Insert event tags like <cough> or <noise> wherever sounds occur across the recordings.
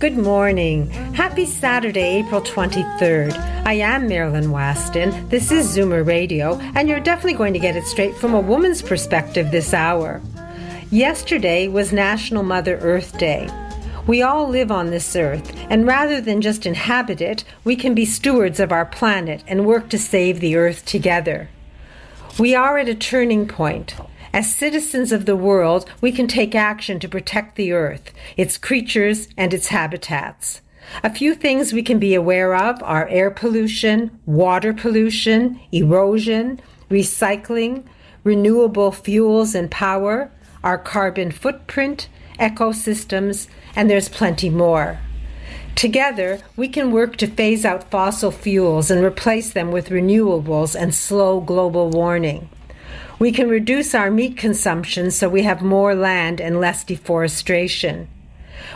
Good morning. Happy Saturday, April 23rd. I am Marilyn Weston. This is Zoomer Radio, and you're definitely going to get it straight from a woman's perspective this hour. Yesterday was National Mother Earth Day. We all live on this earth, and rather than just inhabit it, we can be stewards of our planet and work to save the earth together. We are at a turning point. As citizens of the world, we can take action to protect the earth, its creatures, and its habitats. A few things we can be aware of are air pollution, water pollution, erosion, recycling, renewable fuels and power, our carbon footprint, ecosystems, and there's plenty more. Together, we can work to phase out fossil fuels and replace them with renewables and slow global warming. We can reduce our meat consumption so we have more land and less deforestation.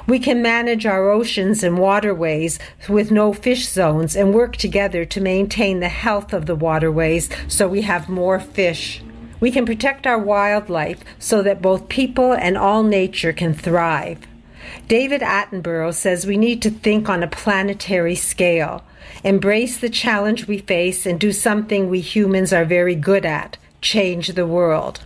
We can manage our oceans and waterways with no fish zones and work together to maintain the health of the waterways so we have more fish. We can protect our wildlife so that both people and all nature can thrive. David Attenborough says we need to think on a planetary scale, embrace the challenge we face, and do something we humans are very good at change the world.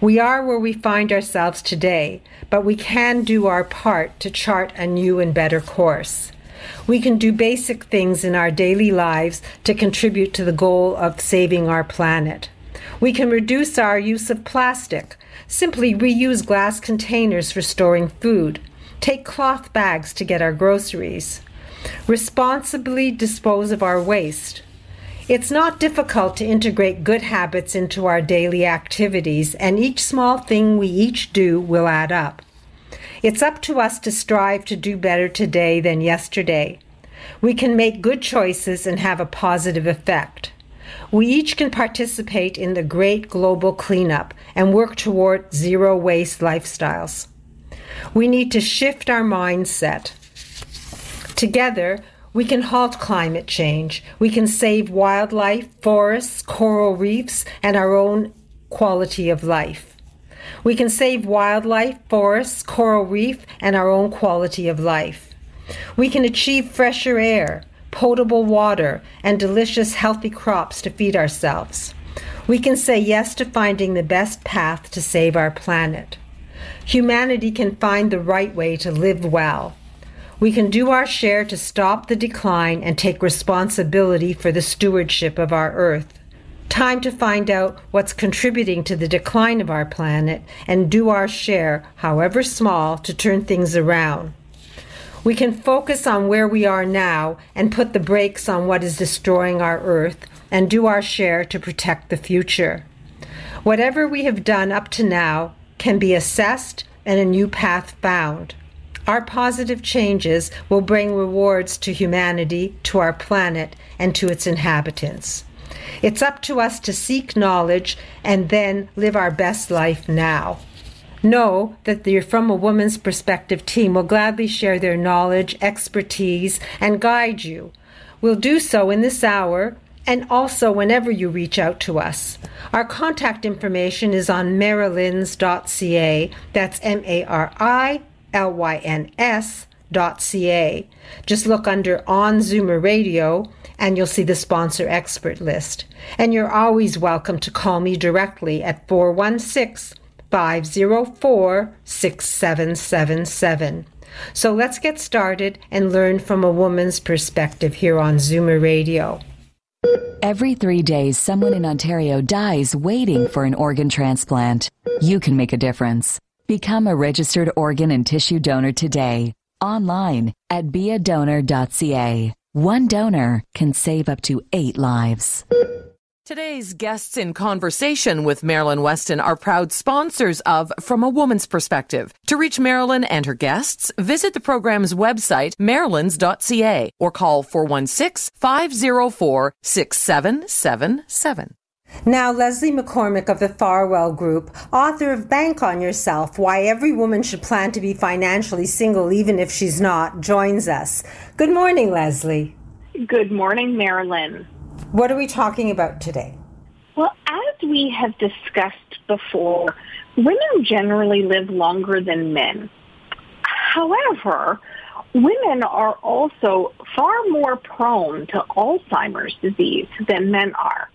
We are where we find ourselves today, but we can do our part to chart a new and better course. We can do basic things in our daily lives to contribute to the goal of saving our planet. We can reduce our use of plastic, simply reuse glass containers for storing food, take cloth bags to get our groceries, responsibly dispose of our waste, it's not difficult to integrate good habits into our daily activities, and each small thing we each do will add up. It's up to us to strive to do better today than yesterday. We can make good choices and have a positive effect. We each can participate in the great global cleanup and work toward zero waste lifestyles. We need to shift our mindset. Together, we can halt climate change. We can save wildlife, forests, coral reefs, and our own quality of life. We can save wildlife, forests, coral reef, and our own quality of life. We can achieve fresher air, potable water, and delicious, healthy crops to feed ourselves. We can say yes to finding the best path to save our planet. Humanity can find the right way to live well we can do our share to stop the decline and take responsibility for the stewardship of our Earth. Time to find out what's contributing to the decline of our planet and do our share, however small, to turn things around. We can focus on where we are now and put the brakes on what is destroying our Earth and do our share to protect the future. Whatever we have done up to now can be assessed and a new path found. Our positive changes will bring rewards to humanity, to our planet, and to its inhabitants. It's up to us to seek knowledge and then live our best life now. Know that the From a Woman's Perspective team will gladly share their knowledge, expertise, and guide you. We'll do so in this hour and also whenever you reach out to us. Our contact information is on marilyns.ca. That's M A R I L-Y-N-S dot ca. Just look under On Zoomer Radio and you'll see the sponsor expert list. And you're always welcome to call me directly at 416 504 6777. So let's get started and learn from a woman's perspective here on Zoomer Radio. Every three days, someone in Ontario dies waiting for an organ transplant. You can make a difference. Become a registered organ and tissue donor today, online at beadonor.ca. One donor can save up to eight lives. Today's guests in conversation with Marilyn Weston are proud sponsors of From a Woman's Perspective. To reach Marilyn and her guests, visit the program's website, marilyns.ca, or call 416 504 6777. Now, Leslie McCormick of the Farwell Group, author of Bank on Yourself Why Every Woman Should Plan to Be Financially Single Even If She's Not, joins us. Good morning, Leslie. Good morning, Marilyn. What are we talking about today? Well, as we have discussed before, women generally live longer than men. However, women are also far more prone to Alzheimer's disease than men are.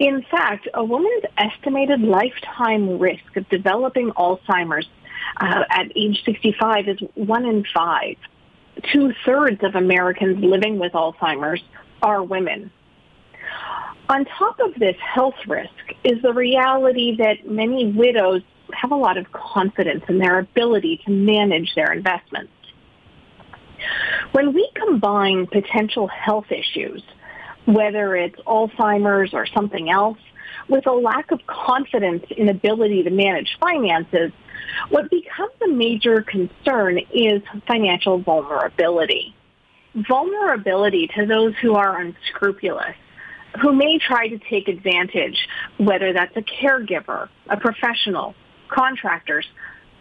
In fact, a woman's estimated lifetime risk of developing Alzheimer's uh, at age 65 is one in five. Two thirds of Americans living with Alzheimer's are women. On top of this health risk is the reality that many widows have a lot of confidence in their ability to manage their investments. When we combine potential health issues, whether it's Alzheimer's or something else, with a lack of confidence in ability to manage finances, what becomes a major concern is financial vulnerability. Vulnerability to those who are unscrupulous, who may try to take advantage, whether that's a caregiver, a professional, contractors,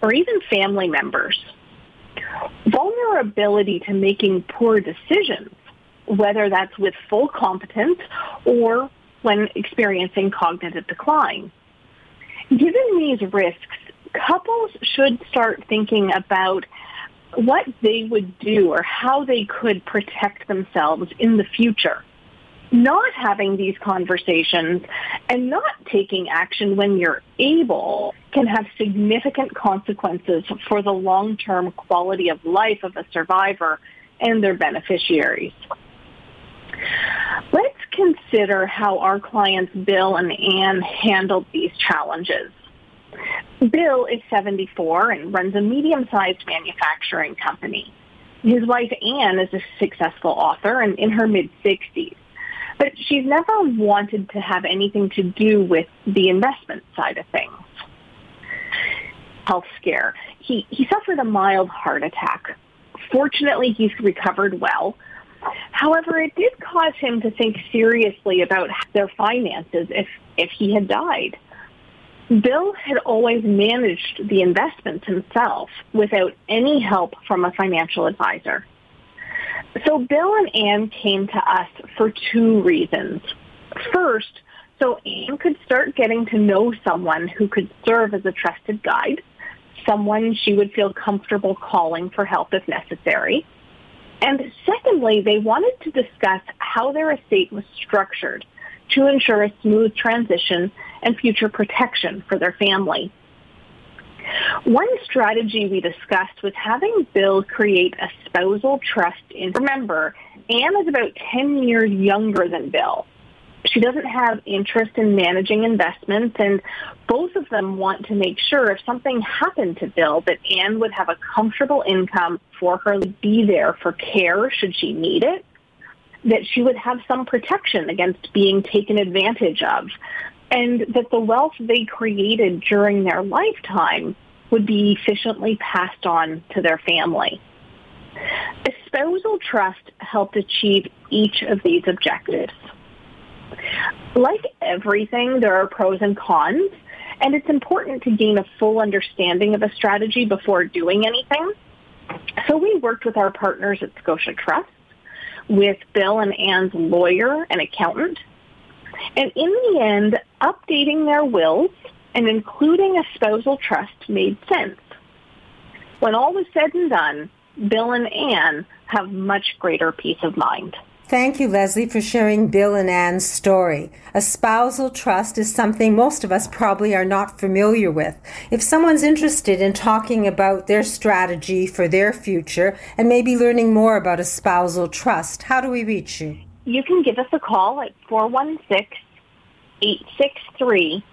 or even family members. Vulnerability to making poor decisions, whether that's with full competence or when experiencing cognitive decline. Given these risks, couples should start thinking about what they would do or how they could protect themselves in the future not having these conversations and not taking action when you're able can have significant consequences for the long-term quality of life of a survivor and their beneficiaries. Consider how our clients Bill and Anne handled these challenges. Bill is 74 and runs a medium-sized manufacturing company. His wife Anne is a successful author and in her mid-60s. But she's never wanted to have anything to do with the investment side of things. Health scare. He, he suffered a mild heart attack. Fortunately, he's recovered well. However, it did cause him to think seriously about their finances if, if he had died. Bill had always managed the investments himself without any help from a financial advisor. So Bill and Anne came to us for two reasons. First, so Anne could start getting to know someone who could serve as a trusted guide, someone she would feel comfortable calling for help if necessary. And secondly, they wanted to discuss how their estate was structured to ensure a smooth transition and future protection for their family. One strategy we discussed was having Bill create a spousal trust. In remember, Anne is about 10 years younger than Bill. She doesn't have interest in managing investments, and both of them want to make sure if something happened to Bill that Anne would have a comfortable income for her to be there for care should she need it, that she would have some protection against being taken advantage of, and that the wealth they created during their lifetime would be efficiently passed on to their family. Spousal trust helped achieve each of these objectives. Like everything, there are pros and cons, and it's important to gain a full understanding of a strategy before doing anything. So we worked with our partners at Scotia Trust, with Bill and Anne's lawyer and accountant, and in the end, updating their wills and including a spousal trust made sense. When all was said and done, Bill and Anne have much greater peace of mind. Thank you, Leslie, for sharing Bill and Anne's story. A spousal trust is something most of us probably are not familiar with. If someone's interested in talking about their strategy for their future and maybe learning more about a spousal trust, how do we reach you? You can give us a call at 416 863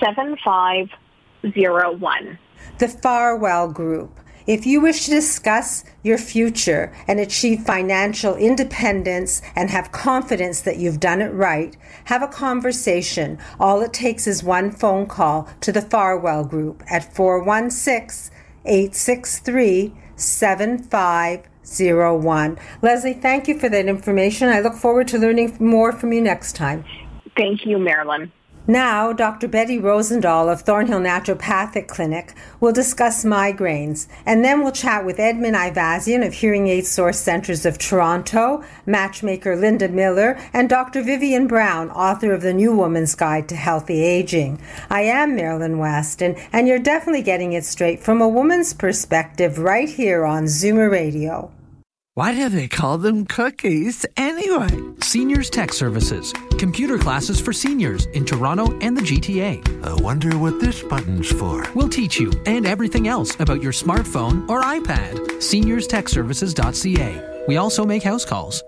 7501. The Farwell Group. If you wish to discuss your future and achieve financial independence and have confidence that you've done it right, have a conversation. All it takes is one phone call to the Farwell Group at 416 863 7501. Leslie, thank you for that information. I look forward to learning more from you next time. Thank you, Marilyn. Now, Dr. Betty Rosendahl of Thornhill Naturopathic Clinic will discuss migraines, and then we'll chat with Edmund Ivazian of Hearing Aid Source Centers of Toronto, matchmaker Linda Miller, and Dr. Vivian Brown, author of The New Woman's Guide to Healthy Aging. I am Marilyn Weston, and you're definitely getting it straight from a woman's perspective right here on Zoomer Radio. Why do they call them cookies anyway? Seniors Tech Services. Computer classes for seniors in Toronto and the GTA. I wonder what this button's for. We'll teach you and everything else about your smartphone or iPad. SeniorsTechServices.ca. We also make house calls.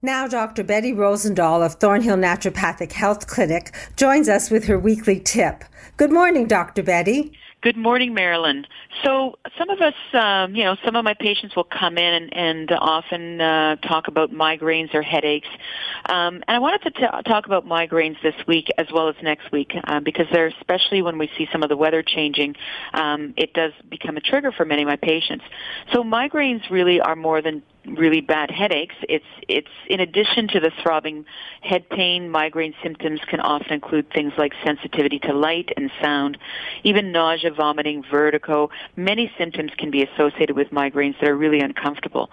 Now, Dr. Betty Rosendahl of Thornhill Naturopathic Health Clinic joins us with her weekly tip. Good morning, Dr. Betty. Good morning, Marilyn. So some of us, um, you know, some of my patients will come in and, and often uh, talk about migraines or headaches. Um, and I wanted to t- talk about migraines this week as well as next week uh, because they're especially when we see some of the weather changing, um, it does become a trigger for many of my patients. So migraines really are more than really bad headaches. It's it's in addition to the throbbing head pain, migraine symptoms can often include things like sensitivity to light and sound, even nausea, vomiting, vertigo. Many symptoms can be associated with migraines that are really uncomfortable.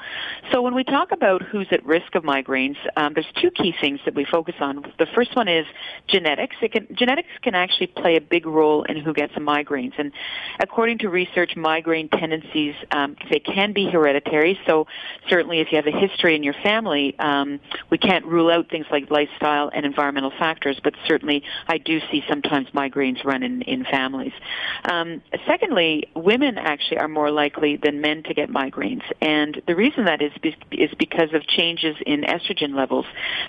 So when we talk about who's at risk of migraines, um, there's two key things that we focus on. The first one is genetics. Can, genetics can actually play a big role in who gets migraines, and according to research, migraine tendencies um, they can be hereditary. So certainly certainly if you have a history in your family, um, we can't rule out things like lifestyle and environmental factors, but certainly I do see sometimes migraines run in, in families. Um, secondly, women actually are more likely than men to get migraines, and the reason that is is because of changes in estrogen levels.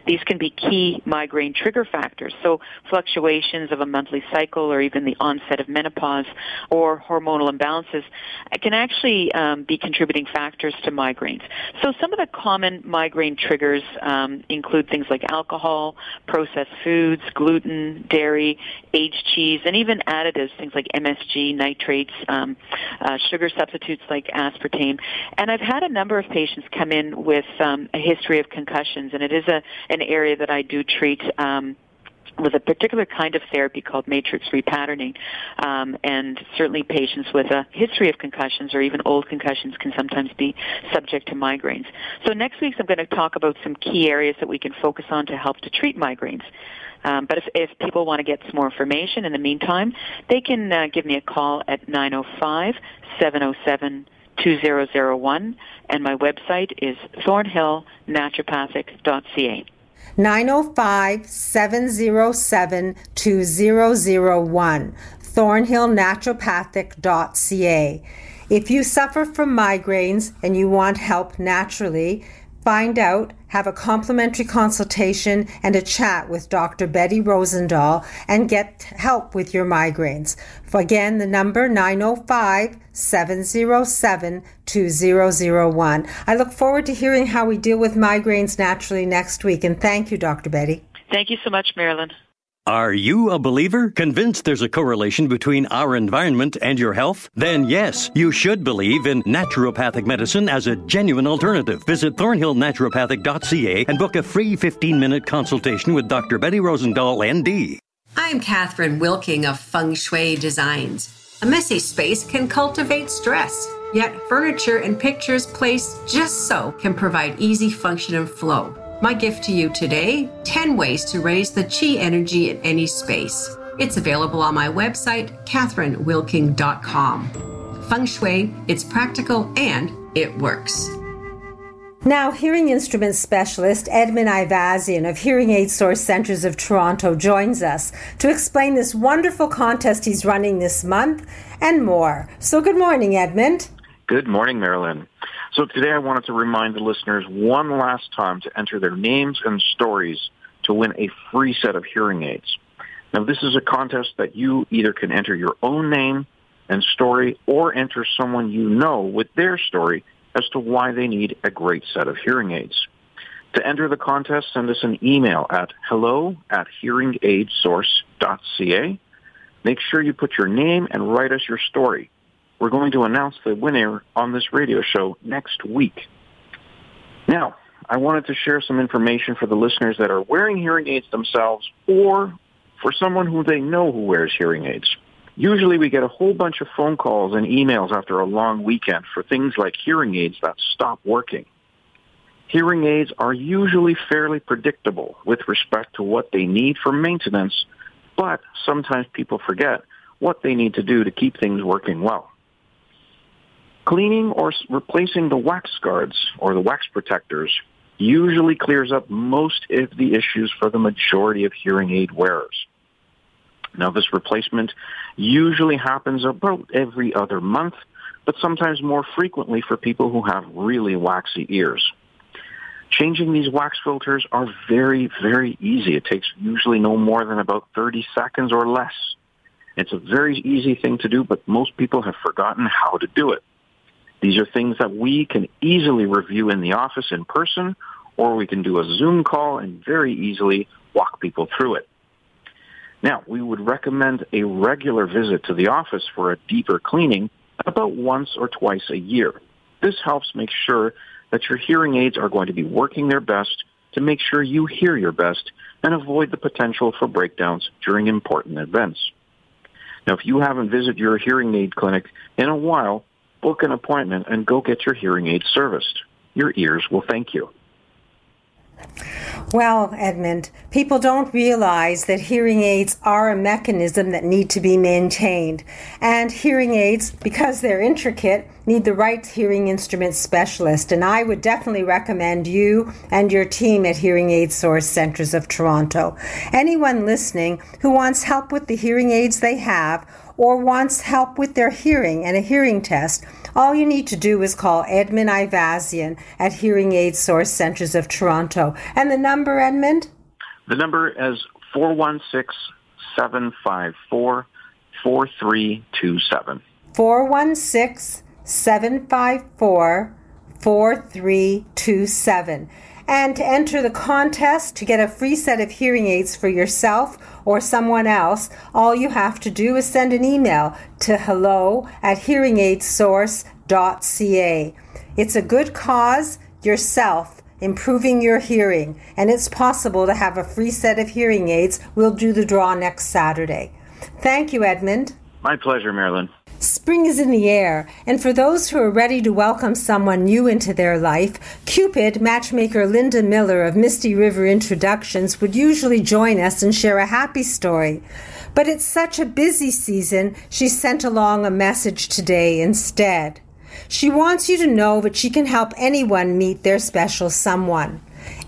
These can be key migraine trigger factors. So fluctuations of a monthly cycle, or even the onset of menopause, or hormonal imbalances, can actually um, be contributing factors to migraines. So so some of the common migraine triggers um, include things like alcohol, processed foods, gluten, dairy, aged cheese, and even additives, things like MSG, nitrates, um, uh, sugar substitutes like aspartame. And I've had a number of patients come in with um, a history of concussions, and it is a an area that I do treat. Um, with a particular kind of therapy called matrix repatterning. Um, and certainly patients with a history of concussions or even old concussions can sometimes be subject to migraines. So next week I'm going to talk about some key areas that we can focus on to help to treat migraines. Um, but if, if people want to get some more information in the meantime, they can uh, give me a call at 905 707 2001 and my website is thornhillnaturopathic.ca. 905 707 2001, thornhillnaturopathic.ca. If you suffer from migraines and you want help naturally, find out, have a complimentary consultation and a chat with Dr. Betty Rosendahl and get help with your migraines. Again, the number 905 707 2001. I look forward to hearing how we deal with migraines naturally next week. And thank you, Dr. Betty. Thank you so much, Marilyn. Are you a believer? Convinced there's a correlation between our environment and your health? Then yes, you should believe in naturopathic medicine as a genuine alternative. Visit thornhillnaturopathic.ca and book a free 15-minute consultation with Dr. Betty Rosendahl, ND. I'm Catherine Wilking of Feng Shui Designs. A messy space can cultivate stress, yet furniture and pictures placed just so can provide easy function and flow. My gift to you today 10 ways to raise the chi energy in any space. It's available on my website, catherinewilking.com. Feng Shui, it's practical and it works. Now, hearing instrument specialist Edmund Ivazian of Hearing Aid Source Centers of Toronto joins us to explain this wonderful contest he's running this month and more. So, good morning, Edmund. Good morning, Marilyn. So today I wanted to remind the listeners one last time to enter their names and stories to win a free set of hearing aids. Now this is a contest that you either can enter your own name and story or enter someone you know with their story as to why they need a great set of hearing aids. To enter the contest, send us an email at hello at hearingaidsource.ca. Make sure you put your name and write us your story. We're going to announce the winner on this radio show next week. Now, I wanted to share some information for the listeners that are wearing hearing aids themselves or for someone who they know who wears hearing aids. Usually we get a whole bunch of phone calls and emails after a long weekend for things like hearing aids that stop working. Hearing aids are usually fairly predictable with respect to what they need for maintenance, but sometimes people forget what they need to do to keep things working well. Cleaning or replacing the wax guards or the wax protectors usually clears up most of the issues for the majority of hearing aid wearers. Now, this replacement usually happens about every other month, but sometimes more frequently for people who have really waxy ears. Changing these wax filters are very, very easy. It takes usually no more than about 30 seconds or less. It's a very easy thing to do, but most people have forgotten how to do it. These are things that we can easily review in the office in person, or we can do a Zoom call and very easily walk people through it. Now, we would recommend a regular visit to the office for a deeper cleaning about once or twice a year. This helps make sure that your hearing aids are going to be working their best to make sure you hear your best and avoid the potential for breakdowns during important events. Now, if you haven't visited your hearing aid clinic in a while, book an appointment and go get your hearing aids serviced. Your ears will thank you. Well, Edmund, people don't realize that hearing aids are a mechanism that need to be maintained. And hearing aids, because they're intricate, need the right hearing instrument specialist. And I would definitely recommend you and your team at Hearing Aid Source Centers of Toronto. Anyone listening who wants help with the hearing aids they have or wants help with their hearing and a hearing test, all you need to do is call Edmund Ivazian at Hearing Aid Source Centers of Toronto. And the number, Edmund? The number is 416 754 4327. 416 754 4327. And to enter the contest to get a free set of hearing aids for yourself or someone else, all you have to do is send an email to hello at hearingaidsource.ca. It's a good cause, yourself, improving your hearing, and it's possible to have a free set of hearing aids. We'll do the draw next Saturday. Thank you, Edmund. My pleasure, Marilyn. Spring is in the air, and for those who are ready to welcome someone new into their life, Cupid matchmaker Linda Miller of Misty River Introductions would usually join us and share a happy story. But it's such a busy season, she sent along a message today instead. She wants you to know that she can help anyone meet their special someone.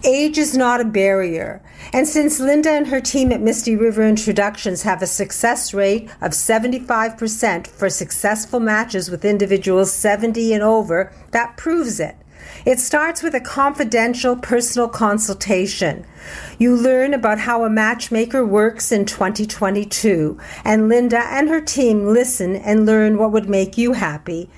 Age is not a barrier. And since Linda and her team at Misty River Introductions have a success rate of 75% for successful matches with individuals 70 and over, that proves it. It starts with a confidential personal consultation. You learn about how a matchmaker works in 2022, and Linda and her team listen and learn what would make you happy.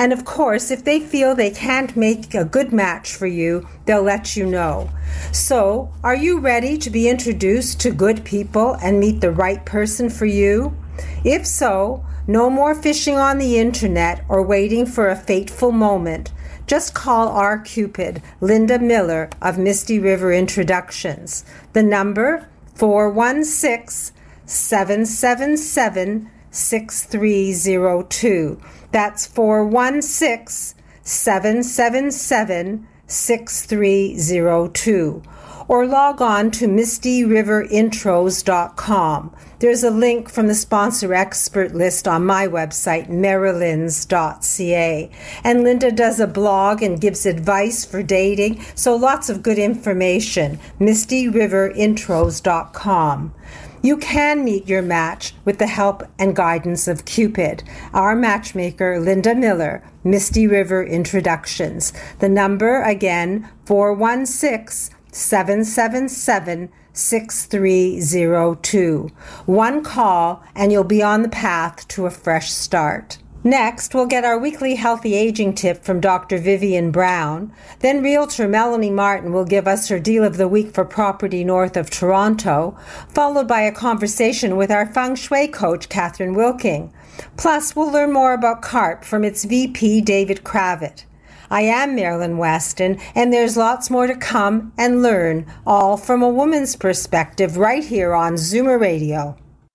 And of course, if they feel they can't make a good match for you, they'll let you know. So, are you ready to be introduced to good people and meet the right person for you? If so, no more fishing on the internet or waiting for a fateful moment. Just call our Cupid, Linda Miller of Misty River Introductions. The number 416 777 6302. That's 416 777 6302. Or log on to mistyriverinTros.com. There's a link from the sponsor expert list on my website, marilyns.ca. And Linda does a blog and gives advice for dating, so lots of good information. mistyriverinTros.com. You can meet your match with the help and guidance of Cupid, our matchmaker, Linda Miller, Misty River Introductions. The number again, 416 777 6302. One call and you'll be on the path to a fresh start. Next, we'll get our weekly healthy aging tip from Dr. Vivian Brown. Then, realtor Melanie Martin will give us her deal of the week for property north of Toronto, followed by a conversation with our feng shui coach, Catherine Wilking. Plus, we'll learn more about CARP from its VP, David Cravit. I am Marilyn Weston, and there's lots more to come and learn, all from a woman's perspective, right here on Zoomer Radio.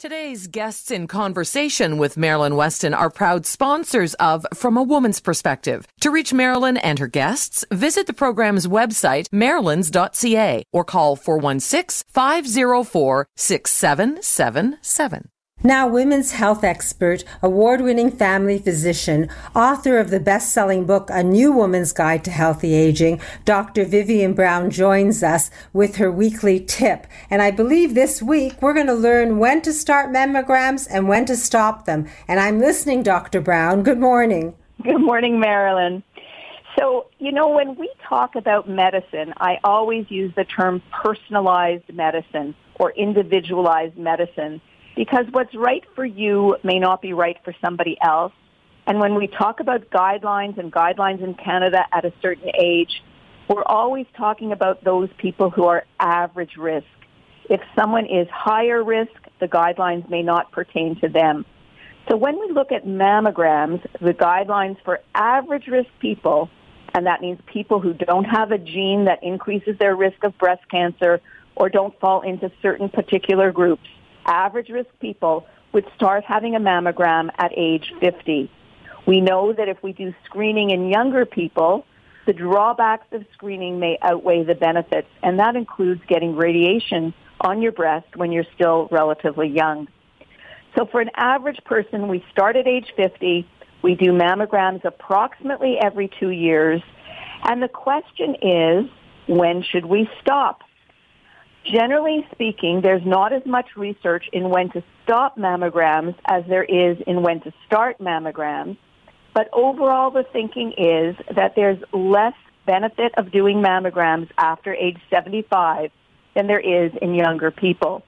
Today's guests in conversation with Marilyn Weston are proud sponsors of From a Woman's Perspective. To reach Marilyn and her guests, visit the program's website, marilyns.ca, or call 416 504 6777. Now, women's health expert, award winning family physician, author of the best selling book, A New Woman's Guide to Healthy Aging, Dr. Vivian Brown joins us with her weekly tip. And I believe this week we're going to learn when to start mammograms and when to stop them. And I'm listening, Dr. Brown. Good morning. Good morning, Marilyn. So, you know, when we talk about medicine, I always use the term personalized medicine or individualized medicine because what's right for you may not be right for somebody else. And when we talk about guidelines and guidelines in Canada at a certain age, we're always talking about those people who are average risk. If someone is higher risk, the guidelines may not pertain to them. So when we look at mammograms, the guidelines for average risk people, and that means people who don't have a gene that increases their risk of breast cancer or don't fall into certain particular groups, average risk people would start having a mammogram at age 50. We know that if we do screening in younger people, the drawbacks of screening may outweigh the benefits, and that includes getting radiation on your breast when you're still relatively young. So for an average person, we start at age 50. We do mammograms approximately every two years. And the question is, when should we stop? Generally speaking, there's not as much research in when to stop mammograms as there is in when to start mammograms. But overall, the thinking is that there's less benefit of doing mammograms after age 75 than there is in younger people.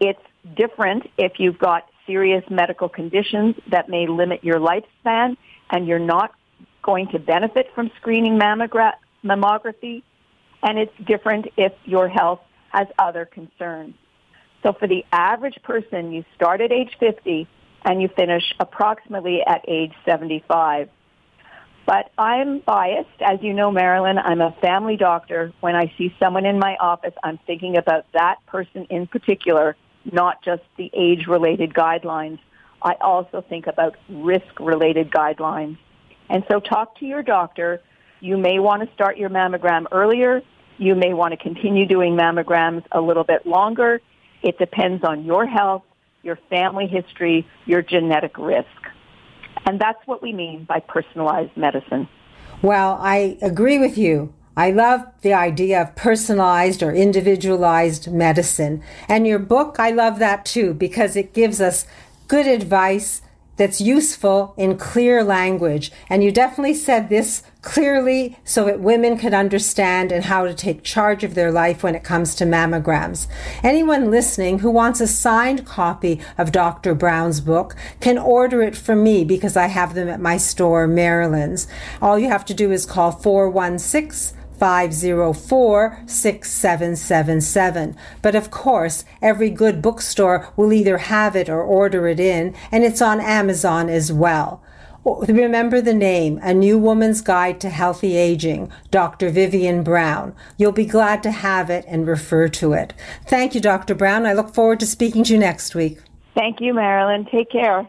It's different if you've got serious medical conditions that may limit your lifespan and you're not going to benefit from screening mammogra- mammography. And it's different if your health has other concerns. So for the average person, you start at age 50 and you finish approximately at age 75. But I'm biased. As you know, Marilyn, I'm a family doctor. When I see someone in my office, I'm thinking about that person in particular, not just the age-related guidelines. I also think about risk-related guidelines. And so talk to your doctor. You may want to start your mammogram earlier. You may want to continue doing mammograms a little bit longer. It depends on your health, your family history, your genetic risk. And that's what we mean by personalized medicine. Well, I agree with you. I love the idea of personalized or individualized medicine. And your book, I love that too because it gives us good advice that's useful in clear language. And you definitely said this clearly so that women could understand and how to take charge of their life when it comes to mammograms. Anyone listening who wants a signed copy of Dr. Brown's book can order it from me because I have them at my store, Marilyn's. All you have to do is call 416 504 6777. But of course, every good bookstore will either have it or order it in, and it's on Amazon as well. Oh, remember the name, A New Woman's Guide to Healthy Aging, Dr. Vivian Brown. You'll be glad to have it and refer to it. Thank you, Dr. Brown. I look forward to speaking to you next week. Thank you, Marilyn. Take care.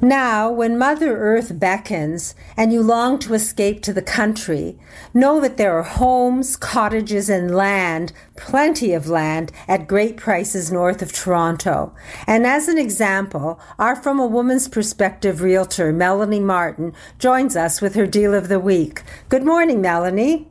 Now, when Mother Earth beckons and you long to escape to the country, know that there are homes, cottages, and land, plenty of land, at great prices north of Toronto. And as an example, our From a Woman's Perspective realtor, Melanie Martin, joins us with her deal of the week. Good morning, Melanie.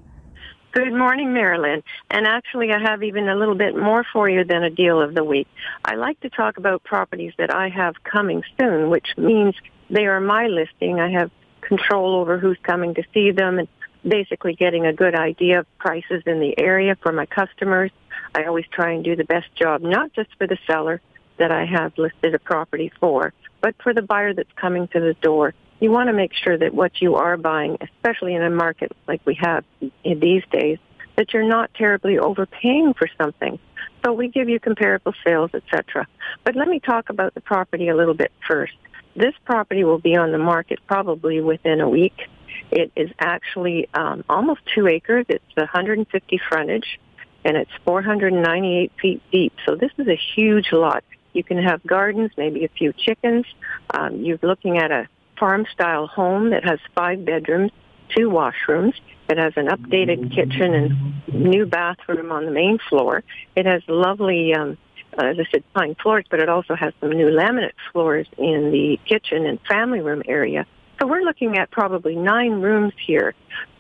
Good morning, Marilyn. And actually, I have even a little bit more for you than a deal of the week. I like to talk about properties that I have coming soon, which means they are my listing. I have control over who's coming to see them and basically getting a good idea of prices in the area for my customers. I always try and do the best job, not just for the seller that I have listed a property for, but for the buyer that's coming to the door you want to make sure that what you are buying, especially in a market like we have in these days, that you're not terribly overpaying for something. So we give you comparable sales, etc. But let me talk about the property a little bit first. This property will be on the market probably within a week. It is actually um, almost two acres. It's 150 frontage, and it's 498 feet deep. So this is a huge lot. You can have gardens, maybe a few chickens. Um, you're looking at a farm style home that has five bedrooms, two washrooms. It has an updated kitchen and new bathroom on the main floor. It has lovely, um, uh, as I said, pine floors, but it also has some new laminate floors in the kitchen and family room area. So we're looking at probably nine rooms here.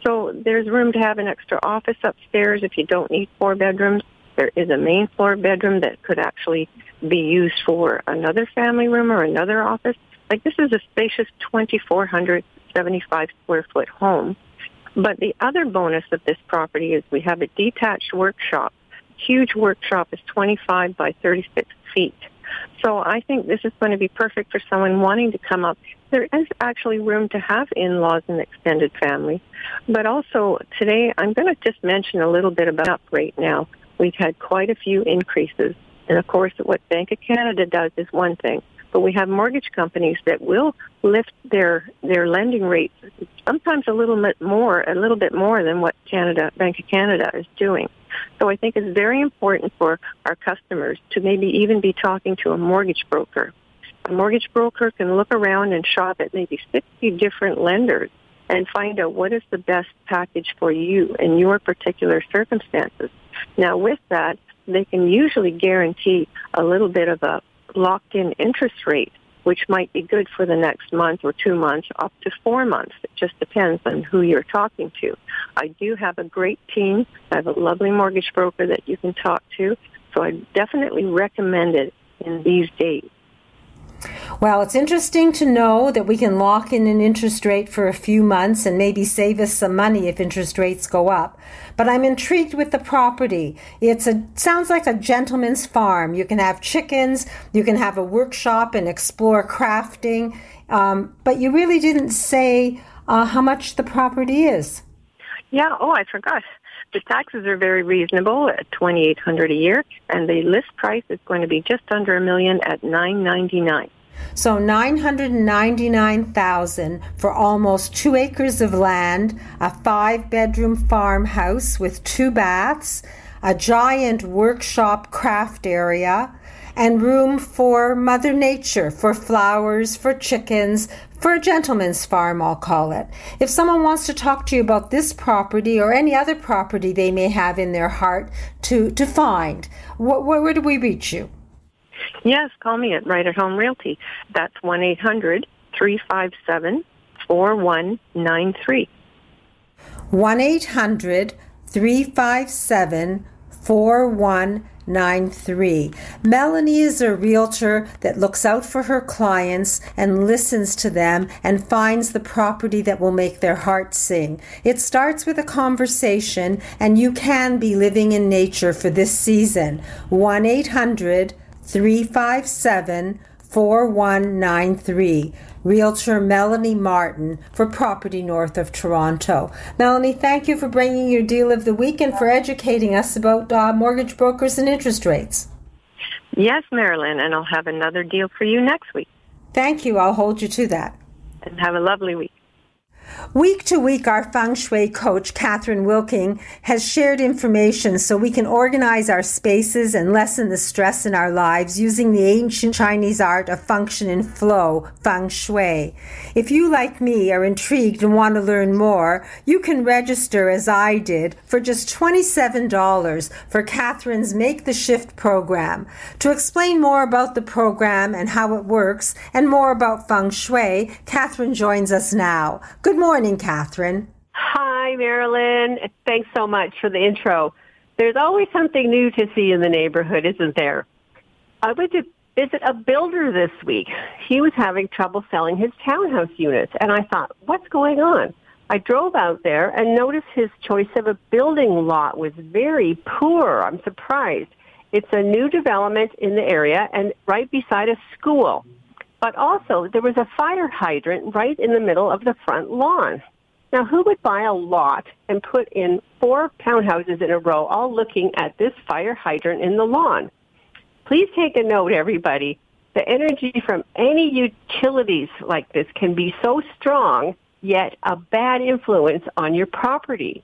So there's room to have an extra office upstairs if you don't need four bedrooms. There is a main floor bedroom that could actually be used for another family room or another office. Like this is a spacious 2,475 square foot home. But the other bonus of this property is we have a detached workshop. Huge workshop is 25 by 36 feet. So I think this is going to be perfect for someone wanting to come up. There is actually room to have in-laws and extended family. But also today I'm going to just mention a little bit about up right now. We've had quite a few increases. And of course what Bank of Canada does is one thing but we have mortgage companies that will lift their their lending rates sometimes a little bit more, a little bit more than what Canada Bank of Canada is doing. So I think it's very important for our customers to maybe even be talking to a mortgage broker. A mortgage broker can look around and shop at maybe 60 different lenders and find out what is the best package for you in your particular circumstances. Now with that, they can usually guarantee a little bit of a locked in interest rate, which might be good for the next month or two months, up to four months. It just depends on who you're talking to. I do have a great team. I have a lovely mortgage broker that you can talk to. So I definitely recommend it in these days. Well, it's interesting to know that we can lock in an interest rate for a few months and maybe save us some money if interest rates go up. But I'm intrigued with the property. It's a sounds like a gentleman's farm. You can have chickens, you can have a workshop and explore crafting. Um, but you really didn't say uh, how much the property is. Yeah. Oh, I forgot. The taxes are very reasonable at twenty eight hundred a year, and the list price is going to be just under a million at nine ninety nine. So 999,000 for almost 2 acres of land, a 5-bedroom farmhouse with two baths, a giant workshop craft area, and room for Mother Nature, for flowers, for chickens, for a gentleman's farm, I'll call it. If someone wants to talk to you about this property or any other property they may have in their heart to, to find, wh- where do we reach you? Yes, call me at Right at Home Realty. That's 1 800 357 4193. 1 800 357 4193. Melanie is a realtor that looks out for her clients and listens to them and finds the property that will make their heart sing. It starts with a conversation, and you can be living in nature for this season. 1 800 357 4193. Realtor Melanie Martin for property north of Toronto. Melanie, thank you for bringing your deal of the week and for educating us about uh, mortgage brokers and interest rates. Yes, Marilyn, and I'll have another deal for you next week. Thank you. I'll hold you to that. and have a lovely week. Week to week, our feng shui coach, Catherine Wilking, has shared information so we can organize our spaces and lessen the stress in our lives using the ancient Chinese art of function and flow, feng shui. If you, like me, are intrigued and want to learn more, you can register as I did for just $27 for Catherine's Make the Shift program. To explain more about the program and how it works and more about feng shui, Catherine joins us now. Good morning morning, Catherine. Hi, Marilyn. Thanks so much for the intro. There's always something new to see in the neighborhood, isn't there? I went to visit a builder this week. He was having trouble selling his townhouse units, and I thought, what's going on? I drove out there and noticed his choice of a building lot was very poor. I'm surprised. It's a new development in the area and right beside a school. But also, there was a fire hydrant right in the middle of the front lawn. Now, who would buy a lot and put in four townhouses in a row, all looking at this fire hydrant in the lawn? Please take a note, everybody. The energy from any utilities like this can be so strong, yet a bad influence on your property.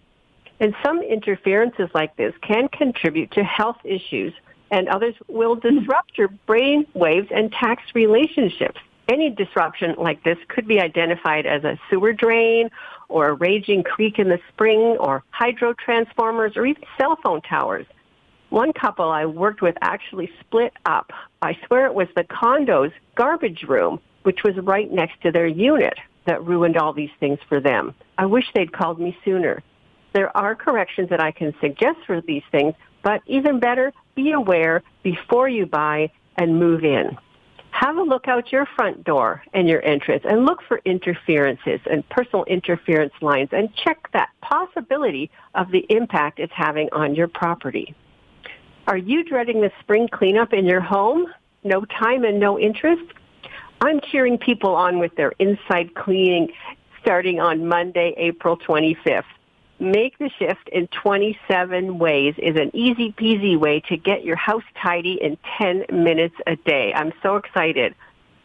And some interferences like this can contribute to health issues and others will disrupt your brain waves and tax relationships. Any disruption like this could be identified as a sewer drain or a raging creek in the spring or hydro transformers or even cell phone towers. One couple I worked with actually split up. I swear it was the condo's garbage room, which was right next to their unit that ruined all these things for them. I wish they'd called me sooner. There are corrections that I can suggest for these things, but even better, be aware before you buy and move in. Have a look out your front door and your entrance and look for interferences and personal interference lines and check that possibility of the impact it's having on your property. Are you dreading the spring cleanup in your home? No time and no interest? I'm cheering people on with their inside cleaning starting on Monday, April 25th. Make the shift in 27 ways is an easy peasy way to get your house tidy in 10 minutes a day. I'm so excited.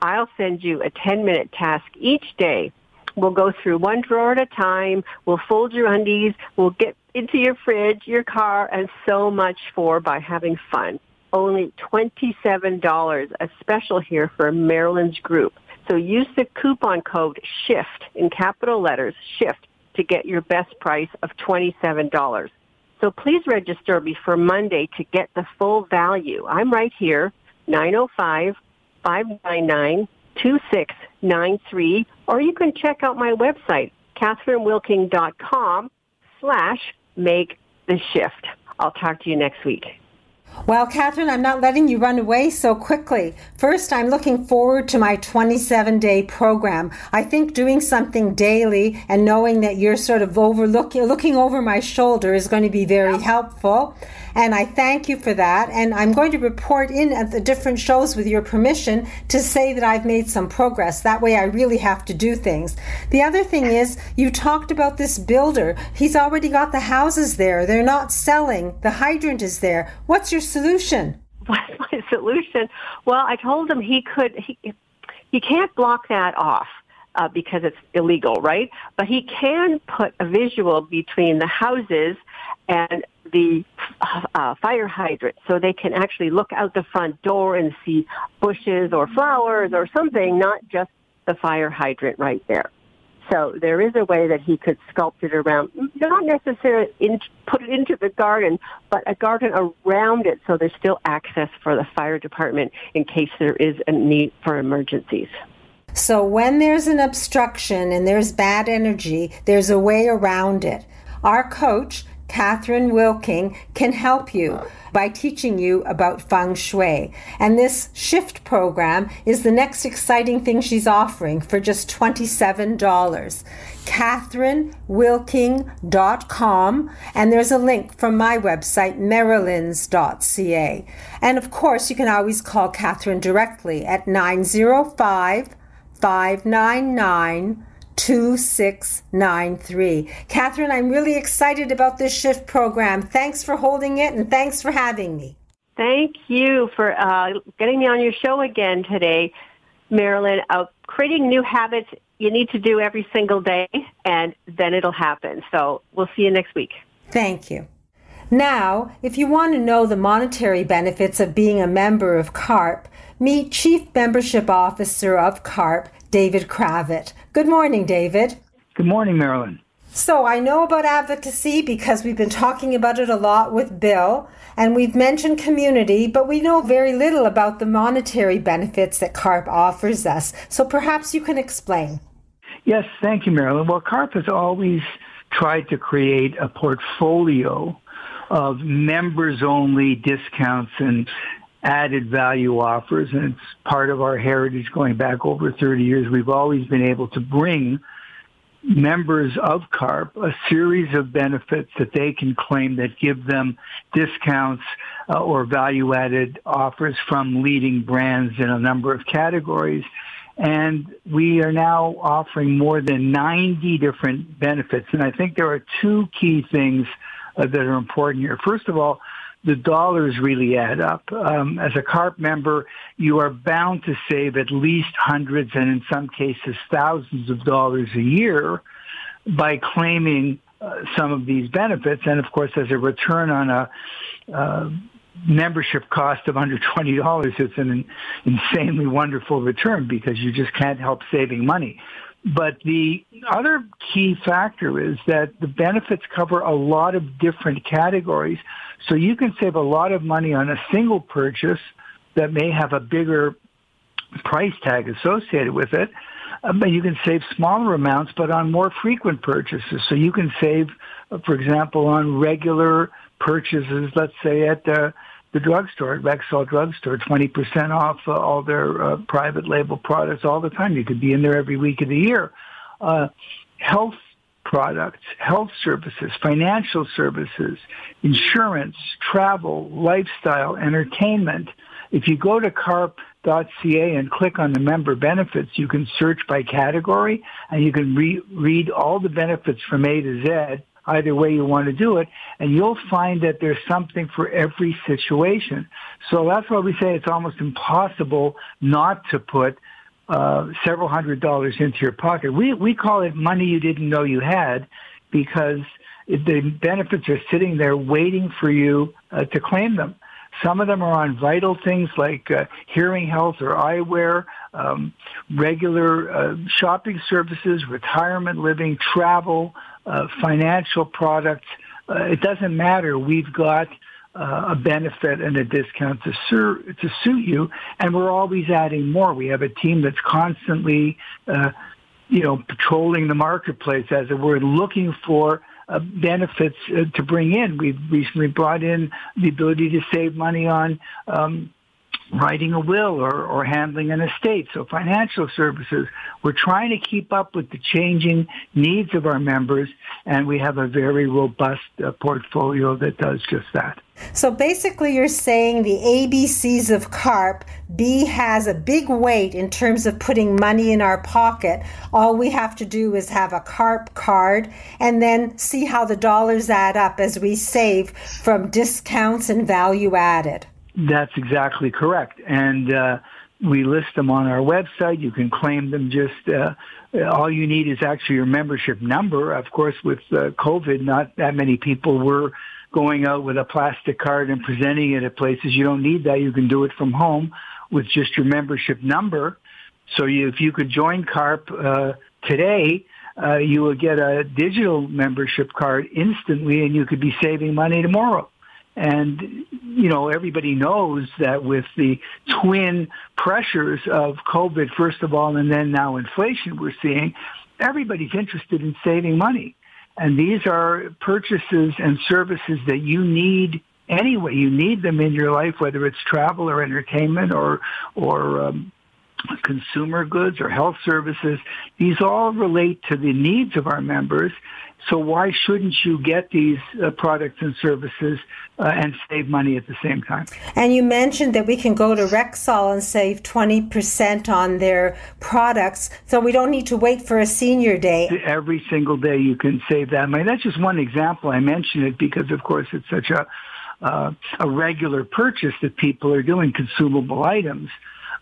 I'll send you a 10 minute task each day. We'll go through one drawer at a time. We'll fold your undies. We'll get into your fridge, your car, and so much for by having fun. Only $27, a special here for Marilyn's group. So use the coupon code SHIFT in capital letters, SHIFT to get your best price of $27. So please register before Monday to get the full value. I'm right here, 905-599-2693, or you can check out my website, catherinewilking.com slash make the shift. I'll talk to you next week. Well, Catherine, I'm not letting you run away so quickly. First, I'm looking forward to my 27 day program. I think doing something daily and knowing that you're sort of overlooking, looking over my shoulder is going to be very helpful. And I thank you for that. And I'm going to report in at the different shows with your permission to say that I've made some progress. That way I really have to do things. The other thing is, you talked about this builder. He's already got the houses there. They're not selling. The hydrant is there. What's your solution? <laughs> What's my solution? Well, I told him he could, he, he can't block that off. Uh, because it's illegal, right? But he can put a visual between the houses and the uh, fire hydrant so they can actually look out the front door and see bushes or flowers or something, not just the fire hydrant right there. So there is a way that he could sculpt it around, not necessarily in, put it into the garden, but a garden around it so there's still access for the fire department in case there is a need for emergencies. So when there's an obstruction and there's bad energy, there's a way around it. Our coach, Catherine Wilking can help you by teaching you about feng shui. And this shift program is the next exciting thing she's offering for just $27. CatherineWilking.com, and there's a link from my website, marilyns.ca. And of course, you can always call Catherine directly at 905 599 2693. Catherine, I'm really excited about this shift program. Thanks for holding it and thanks for having me. Thank you for uh, getting me on your show again today, Marilyn. Uh, creating new habits you need to do every single day, and then it'll happen. So we'll see you next week. Thank you. Now, if you want to know the monetary benefits of being a member of CARP, meet Chief Membership Officer of CARP, David Cravit. Good morning, David. Good morning, Marilyn. So, I know about advocacy because we've been talking about it a lot with Bill, and we've mentioned community, but we know very little about the monetary benefits that CARP offers us. So, perhaps you can explain. Yes, thank you, Marilyn. Well, CARP has always tried to create a portfolio of members only discounts and added value offers. And it's part of our heritage going back over 30 years. We've always been able to bring members of CARP a series of benefits that they can claim that give them discounts uh, or value added offers from leading brands in a number of categories. And we are now offering more than 90 different benefits. And I think there are two key things uh, that are important here. First of all, the dollars really add up. Um, as a CARP member, you are bound to save at least hundreds and in some cases thousands of dollars a year by claiming uh, some of these benefits. And of course, as a return on a uh, membership cost of under $20, it's an insanely wonderful return because you just can't help saving money. But the other key factor is that the benefits cover a lot of different categories. So you can save a lot of money on a single purchase that may have a bigger price tag associated with it. Um, but you can save smaller amounts, but on more frequent purchases. So you can save, uh, for example, on regular purchases, let's say at the the drugstore, Rexall drugstore, 20% off uh, all their uh, private label products all the time. You could be in there every week of the year. Uh, health products, health services, financial services, insurance, travel, lifestyle, entertainment. If you go to carp.ca and click on the member benefits, you can search by category and you can re- read all the benefits from A to Z either way you want to do it, and you'll find that there's something for every situation. So that's why we say it's almost impossible not to put uh, several hundred dollars into your pocket. We we call it money you didn't know you had because the benefits are sitting there waiting for you uh, to claim them. Some of them are on vital things like uh, hearing health or eyewear, um, regular uh, shopping services, retirement living, travel, uh, financial products. Uh, it doesn't matter. We've got uh, a benefit and a discount to, sur- to suit you, and we're always adding more. We have a team that's constantly, uh, you know, patrolling the marketplace, as it were, looking for uh, benefits uh, to bring in. We've recently brought in the ability to save money on um, writing a will or, or handling an estate. So financial services, we're trying to keep up with the changing needs of our members, and we have a very robust uh, portfolio that does just that. So basically, you're saying the ABCs of CARP, B has a big weight in terms of putting money in our pocket. All we have to do is have a CARP card and then see how the dollars add up as we save from discounts and value added. That's exactly correct. And uh, we list them on our website. You can claim them just, uh, all you need is actually your membership number. Of course, with uh, COVID, not that many people were going out with a plastic card and presenting it at places. You don't need that. You can do it from home with just your membership number. So you, if you could join CARP uh, today, uh, you will get a digital membership card instantly and you could be saving money tomorrow. And, you know, everybody knows that with the twin pressures of COVID, first of all, and then now inflation we're seeing, everybody's interested in saving money. And these are purchases and services that you need anyway. You need them in your life, whether it's travel or entertainment or, or, um, consumer goods or health services. These all relate to the needs of our members so why shouldn't you get these uh, products and services uh, and save money at the same time? And you mentioned that we can go to Rexall and save 20% on their products, so we don't need to wait for a senior day. Every single day you can save that money. That's just one example. I mention it because, of course, it's such a, uh, a regular purchase that people are doing consumable items.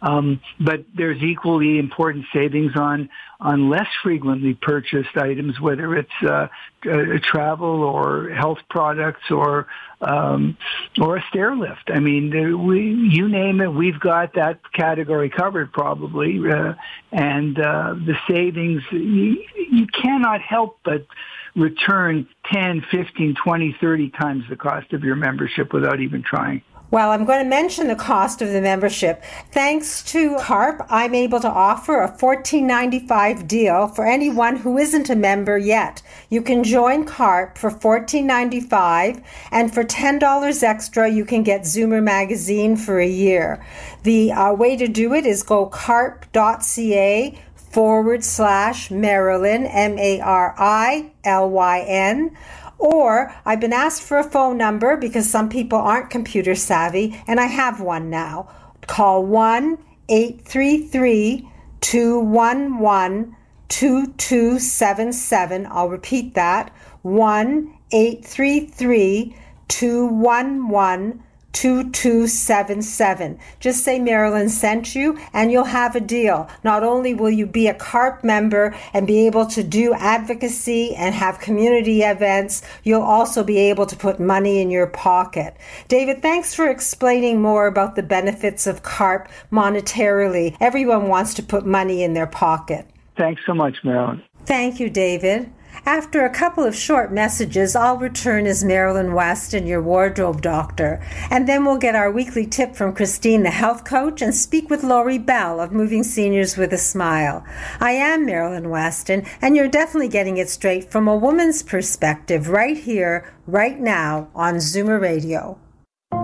Um, but there's equally important savings on on less frequently purchased items, whether it's uh, uh, travel or health products or um, or a stair lift. I mean, we, you name it, we've got that category covered probably. Uh, and uh, the savings, you, you cannot help but return 10, 15, 20, 30 times the cost of your membership without even trying. Well, I'm going to mention the cost of the membership. Thanks to CARP, I'm able to offer a $14.95 deal for anyone who isn't a member yet. You can join CARP for $14.95, and for $10 extra, you can get Zoomer Magazine for a year. The uh, way to do it is go carp.ca forward slash Marilyn, M A R I L Y N or I've been asked for a phone number because some people aren't computer savvy, and I have one now. Call 1 833 211 2277. I'll repeat that 1 833 211 2277. Just say Marilyn sent you and you'll have a deal. Not only will you be a CARP member and be able to do advocacy and have community events, you'll also be able to put money in your pocket. David, thanks for explaining more about the benefits of CARP monetarily. Everyone wants to put money in their pocket. Thanks so much, Marilyn. Thank you, David. After a couple of short messages, I'll return as Marilyn Weston your wardrobe doctor. And then we'll get our weekly tip from Christine, the health coach, and speak with Lori Bell of Moving Seniors with a Smile. I am Marilyn Weston, and you're definitely getting it straight from a woman's perspective right here, right now on Zoomer Radio.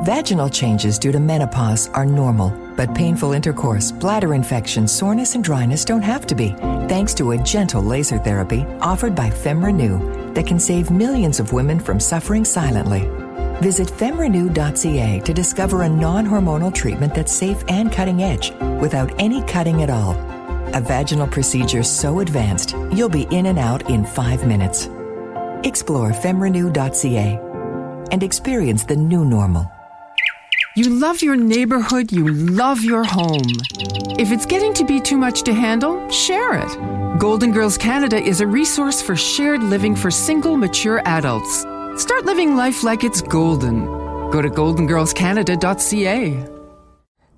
Vaginal changes due to menopause are normal, but painful intercourse, bladder infection, soreness, and dryness don't have to be, thanks to a gentle laser therapy offered by FemRenew that can save millions of women from suffering silently. Visit femrenew.ca to discover a non hormonal treatment that's safe and cutting edge without any cutting at all. A vaginal procedure so advanced, you'll be in and out in five minutes. Explore femrenew.ca and experience the new normal. You love your neighborhood, you love your home. If it's getting to be too much to handle, share it. Golden Girls Canada is a resource for shared living for single, mature adults. Start living life like it's golden. Go to goldengirlscanada.ca.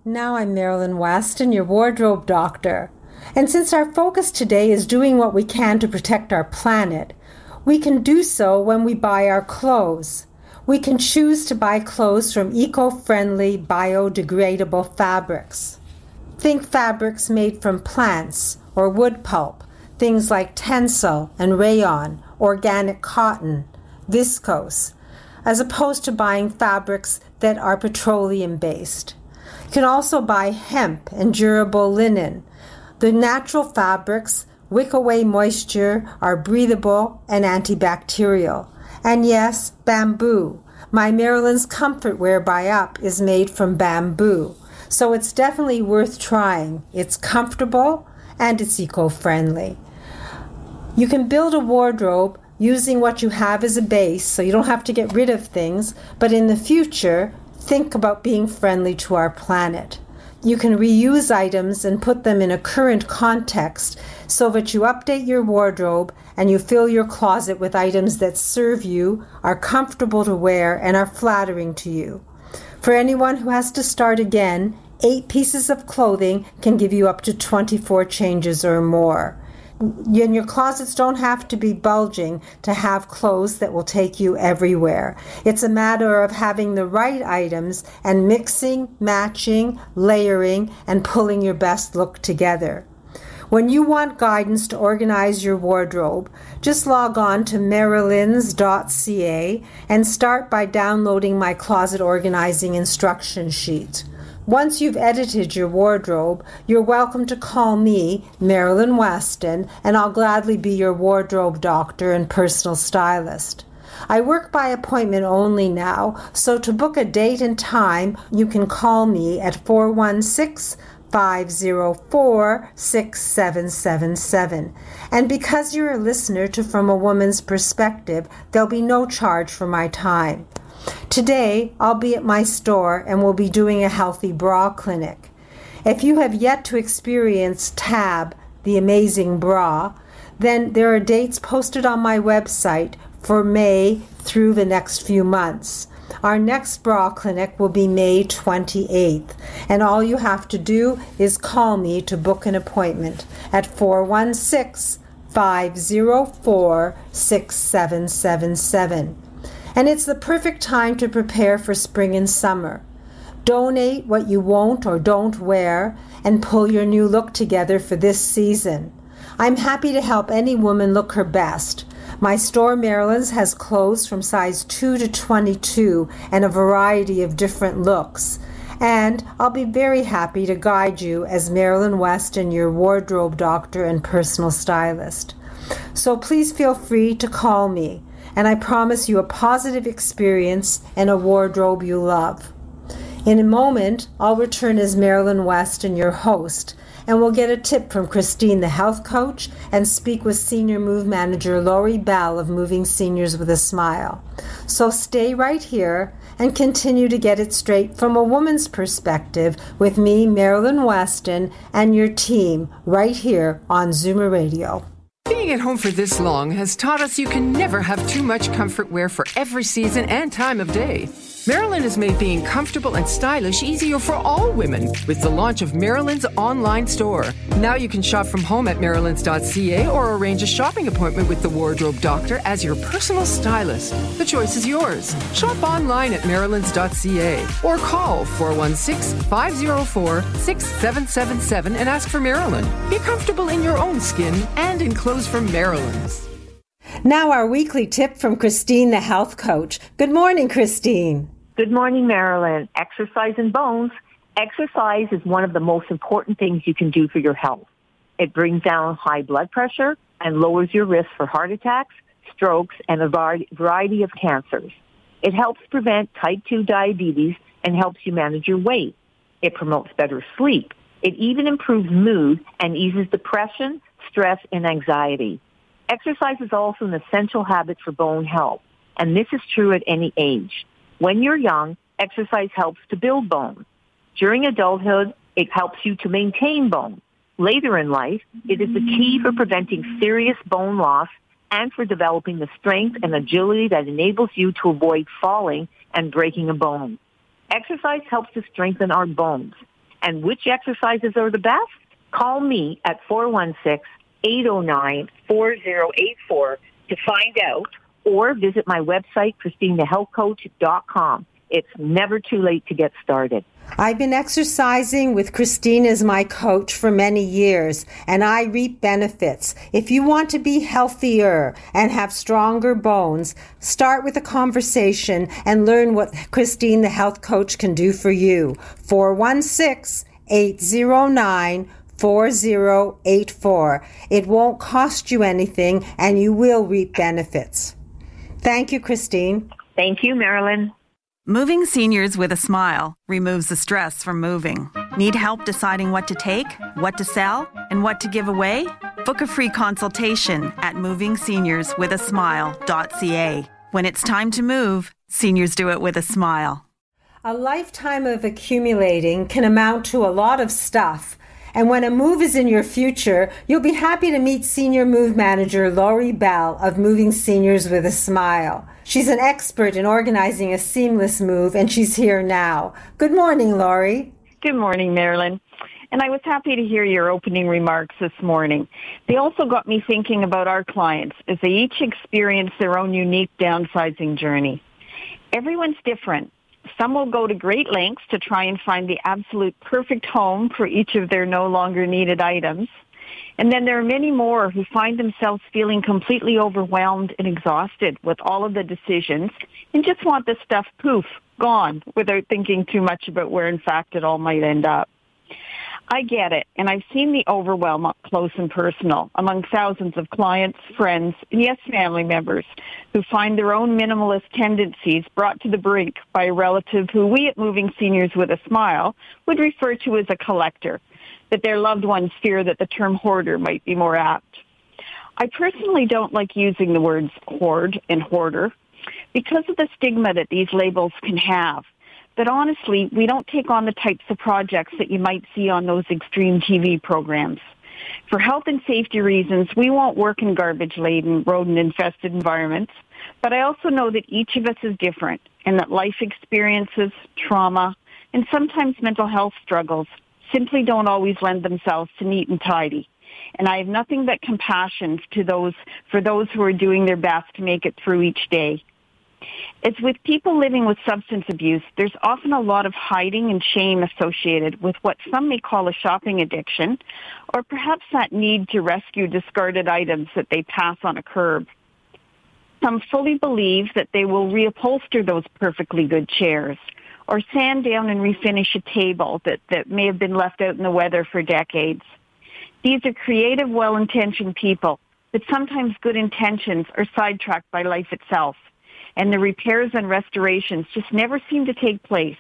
Now I'm Marilyn Weston, your wardrobe doctor. And since our focus today is doing what we can to protect our planet, we can do so when we buy our clothes. We can choose to buy clothes from eco friendly, biodegradable fabrics. Think fabrics made from plants or wood pulp, things like tencel and rayon, organic cotton, viscose, as opposed to buying fabrics that are petroleum based. You can also buy hemp and durable linen. The natural fabrics wick away moisture, are breathable, and antibacterial. And yes, bamboo. My Marilyn's Comfort Wear by Up is made from bamboo. So it's definitely worth trying. It's comfortable and it's eco friendly. You can build a wardrobe using what you have as a base so you don't have to get rid of things, but in the future, think about being friendly to our planet. You can reuse items and put them in a current context so that you update your wardrobe and you fill your closet with items that serve you, are comfortable to wear, and are flattering to you. For anyone who has to start again, eight pieces of clothing can give you up to 24 changes or more and your closets don't have to be bulging to have clothes that will take you everywhere. It's a matter of having the right items and mixing, matching, layering, and pulling your best look together. When you want guidance to organize your wardrobe, just log on to marilyns.ca and start by downloading my closet organizing instruction sheet. Once you've edited your wardrobe, you're welcome to call me, Marilyn Weston, and I'll gladly be your wardrobe doctor and personal stylist. I work by appointment only now, so to book a date and time, you can call me at 416 504 6777. And because you're a listener to From a Woman's Perspective, there'll be no charge for my time. Today, I'll be at my store and we'll be doing a healthy bra clinic. If you have yet to experience Tab, the amazing bra, then there are dates posted on my website for May through the next few months. Our next bra clinic will be May 28th, and all you have to do is call me to book an appointment at 416 504 6777. And it's the perfect time to prepare for spring and summer. Donate what you won't or don't wear and pull your new look together for this season. I'm happy to help any woman look her best. My store, Marilyn's, has clothes from size 2 to 22 and a variety of different looks. And I'll be very happy to guide you as Marilyn Weston, your wardrobe doctor and personal stylist. So please feel free to call me, and I promise you a positive experience and a wardrobe you love. In a moment, I'll return as Marilyn Weston, your host, and we'll get a tip from Christine, the health coach, and speak with Senior Move Manager Lori Bell of Moving Seniors with a Smile. So stay right here and continue to get it straight from a woman's perspective with me, Marilyn Weston, and your team right here on Zoomer Radio. Being at home for this long has taught us you can never have too much comfort wear for every season and time of day. Marilyn has made being comfortable and stylish easier for all women with the launch of Marilyn's online store. Now you can shop from home at marilyns.ca or arrange a shopping appointment with the wardrobe doctor as your personal stylist. The choice is yours. Shop online at marilyns.ca or call 416 504 6777 and ask for Marilyn. Be comfortable in your own skin and in clothes from Marilyn's. Now, our weekly tip from Christine, the health coach. Good morning, Christine. Good morning, Marilyn. Exercise and bones. Exercise is one of the most important things you can do for your health. It brings down high blood pressure and lowers your risk for heart attacks, strokes, and a variety of cancers. It helps prevent type 2 diabetes and helps you manage your weight. It promotes better sleep. It even improves mood and eases depression, stress, and anxiety. Exercise is also an essential habit for bone health, and this is true at any age. When you're young, exercise helps to build bone. During adulthood, it helps you to maintain bone. Later in life, it is the key for preventing serious bone loss and for developing the strength and agility that enables you to avoid falling and breaking a bone. Exercise helps to strengthen our bones. And which exercises are the best? Call me at 416 809-4084 to find out or visit my website, ChristineTheHealthCoach.com. It's never too late to get started. I've been exercising with Christine as my coach for many years, and I reap benefits. If you want to be healthier and have stronger bones, start with a conversation and learn what Christine, the health coach, can do for you. 416 809 4084. It won't cost you anything and you will reap benefits. Thank you, Christine. Thank you, Marilyn. Moving seniors with a smile removes the stress from moving. Need help deciding what to take, what to sell, and what to give away? Book a free consultation at movingseniorswithasmile.ca. When it's time to move, seniors do it with a smile. A lifetime of accumulating can amount to a lot of stuff and when a move is in your future, you'll be happy to meet Senior Move Manager Lori Bell of Moving Seniors with a Smile. She's an expert in organizing a seamless move, and she's here now. Good morning, Lori. Good morning, Marilyn. And I was happy to hear your opening remarks this morning. They also got me thinking about our clients as they each experience their own unique downsizing journey. Everyone's different, some will go to great lengths to try and find the absolute perfect home for each of their no longer needed items. And then there are many more who find themselves feeling completely overwhelmed and exhausted with all of the decisions and just want the stuff poof, gone without thinking too much about where in fact it all might end up. I get it, and I've seen the overwhelm up close and personal among thousands of clients, friends, and yes, family members who find their own minimalist tendencies brought to the brink by a relative who we at Moving Seniors with a Smile would refer to as a collector, that their loved ones fear that the term hoarder might be more apt. I personally don't like using the words hoard and hoarder because of the stigma that these labels can have that honestly, we don't take on the types of projects that you might see on those extreme TV programs. For health and safety reasons, we won't work in garbage-laden, rodent-infested environments, but I also know that each of us is different and that life experiences, trauma, and sometimes mental health struggles simply don't always lend themselves to neat and tidy. And I have nothing but compassion to those, for those who are doing their best to make it through each day. As with people living with substance abuse, there's often a lot of hiding and shame associated with what some may call a shopping addiction, or perhaps that need to rescue discarded items that they pass on a curb. Some fully believe that they will reupholster those perfectly good chairs, or sand down and refinish a table that, that may have been left out in the weather for decades. These are creative, well-intentioned people, but sometimes good intentions are sidetracked by life itself and the repairs and restorations just never seem to take place.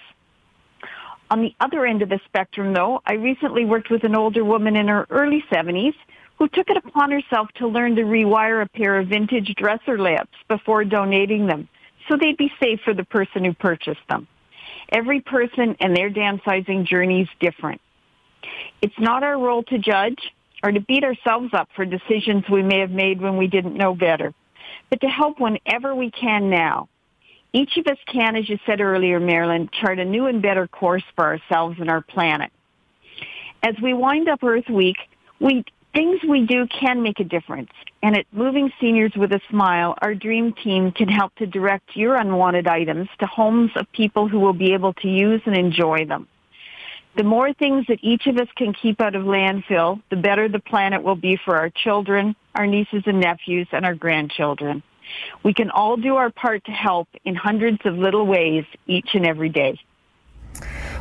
On the other end of the spectrum, though, I recently worked with an older woman in her early 70s who took it upon herself to learn to rewire a pair of vintage dresser lamps before donating them so they'd be safe for the person who purchased them. Every person and their downsizing journey is different. It's not our role to judge or to beat ourselves up for decisions we may have made when we didn't know better but to help whenever we can now. Each of us can, as you said earlier, Marilyn, chart a new and better course for ourselves and our planet. As we wind up Earth Week, we, things we do can make a difference. And at Moving Seniors with a Smile, our dream team can help to direct your unwanted items to homes of people who will be able to use and enjoy them. The more things that each of us can keep out of landfill, the better the planet will be for our children, our nieces and nephews, and our grandchildren. We can all do our part to help in hundreds of little ways each and every day.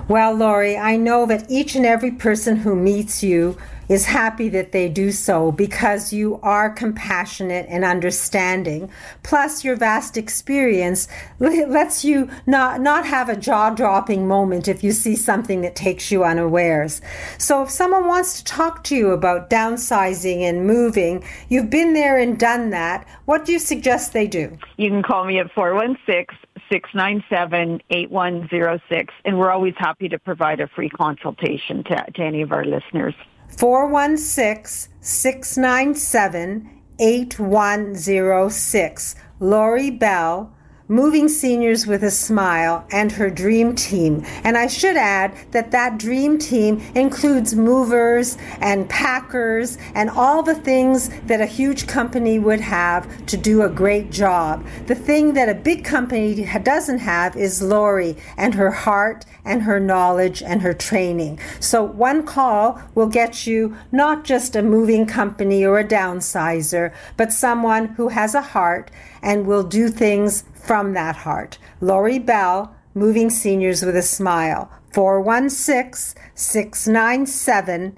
Well, Lori, I know that each and every person who meets you is happy that they do so because you are compassionate and understanding. Plus, your vast experience lets you not, not have a jaw dropping moment if you see something that takes you unawares. So, if someone wants to talk to you about downsizing and moving, you've been there and done that. What do you suggest they do? You can call me at 416 697 8106, and we're always happy to provide a free consultation to, to any of our listeners. 416 697 8106. Lori Bell Moving Seniors with a Smile, and her dream team. And I should add that that dream team includes movers and packers and all the things that a huge company would have to do a great job. The thing that a big company doesn't have is Lori and her heart and her knowledge and her training. So one call will get you not just a moving company or a downsizer, but someone who has a heart and will do things from that heart. Lori Bell, Moving Seniors with a Smile, 416 697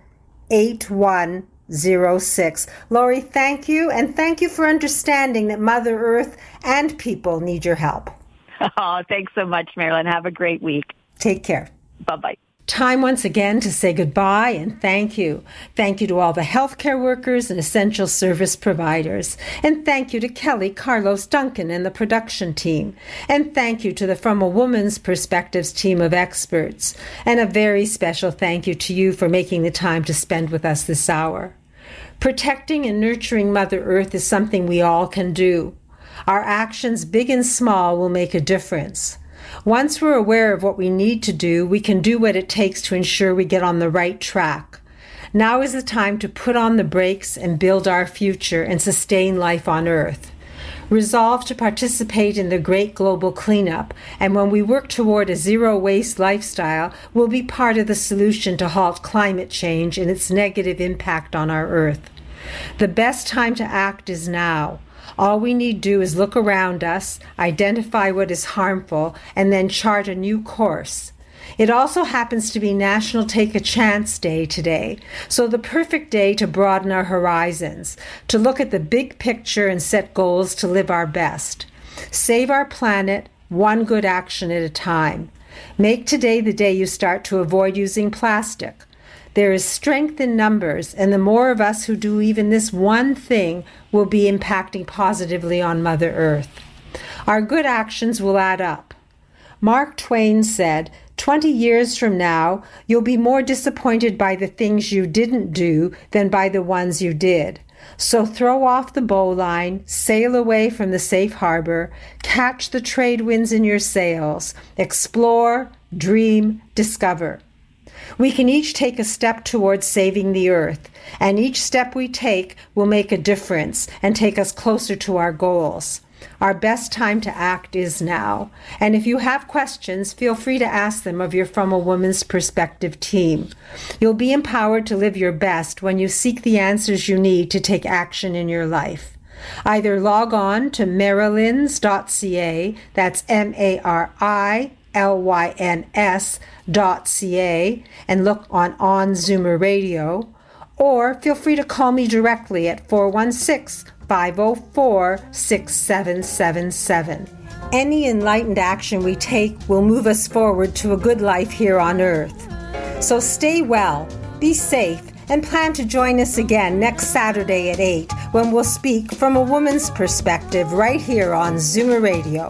8106. Lori, thank you, and thank you for understanding that Mother Earth and people need your help. <laughs> Oh, thanks so much, Marilyn. Have a great week. Take care. Bye bye. Time once again to say goodbye and thank you. Thank you to all the healthcare workers and essential service providers. And thank you to Kelly, Carlos, Duncan, and the production team. And thank you to the From a Woman's Perspectives team of experts. And a very special thank you to you for making the time to spend with us this hour. Protecting and nurturing Mother Earth is something we all can do. Our actions, big and small, will make a difference. Once we're aware of what we need to do, we can do what it takes to ensure we get on the right track. Now is the time to put on the brakes and build our future and sustain life on Earth. Resolve to participate in the great global cleanup, and when we work toward a zero waste lifestyle, we'll be part of the solution to halt climate change and its negative impact on our Earth. The best time to act is now. All we need do is look around us, identify what is harmful, and then chart a new course. It also happens to be National Take a Chance Day today, so the perfect day to broaden our horizons, to look at the big picture and set goals to live our best. Save our planet, one good action at a time. Make today the day you start to avoid using plastic. There is strength in numbers, and the more of us who do even this one thing will be impacting positively on Mother Earth. Our good actions will add up. Mark Twain said, 20 years from now, you'll be more disappointed by the things you didn't do than by the ones you did. So throw off the bowline, sail away from the safe harbor, catch the trade winds in your sails, explore, dream, discover. We can each take a step towards saving the earth, and each step we take will make a difference and take us closer to our goals. Our best time to act is now. And if you have questions, feel free to ask them of your From a Woman's Perspective team. You'll be empowered to live your best when you seek the answers you need to take action in your life. Either log on to marilyns.ca, that's M A R I L Y N S dot and look on On Zoomer Radio, or feel free to call me directly at 416 504 6777. Any enlightened action we take will move us forward to a good life here on earth. So stay well, be safe, and plan to join us again next Saturday at 8 when we'll speak from a woman's perspective right here on Zoomer Radio.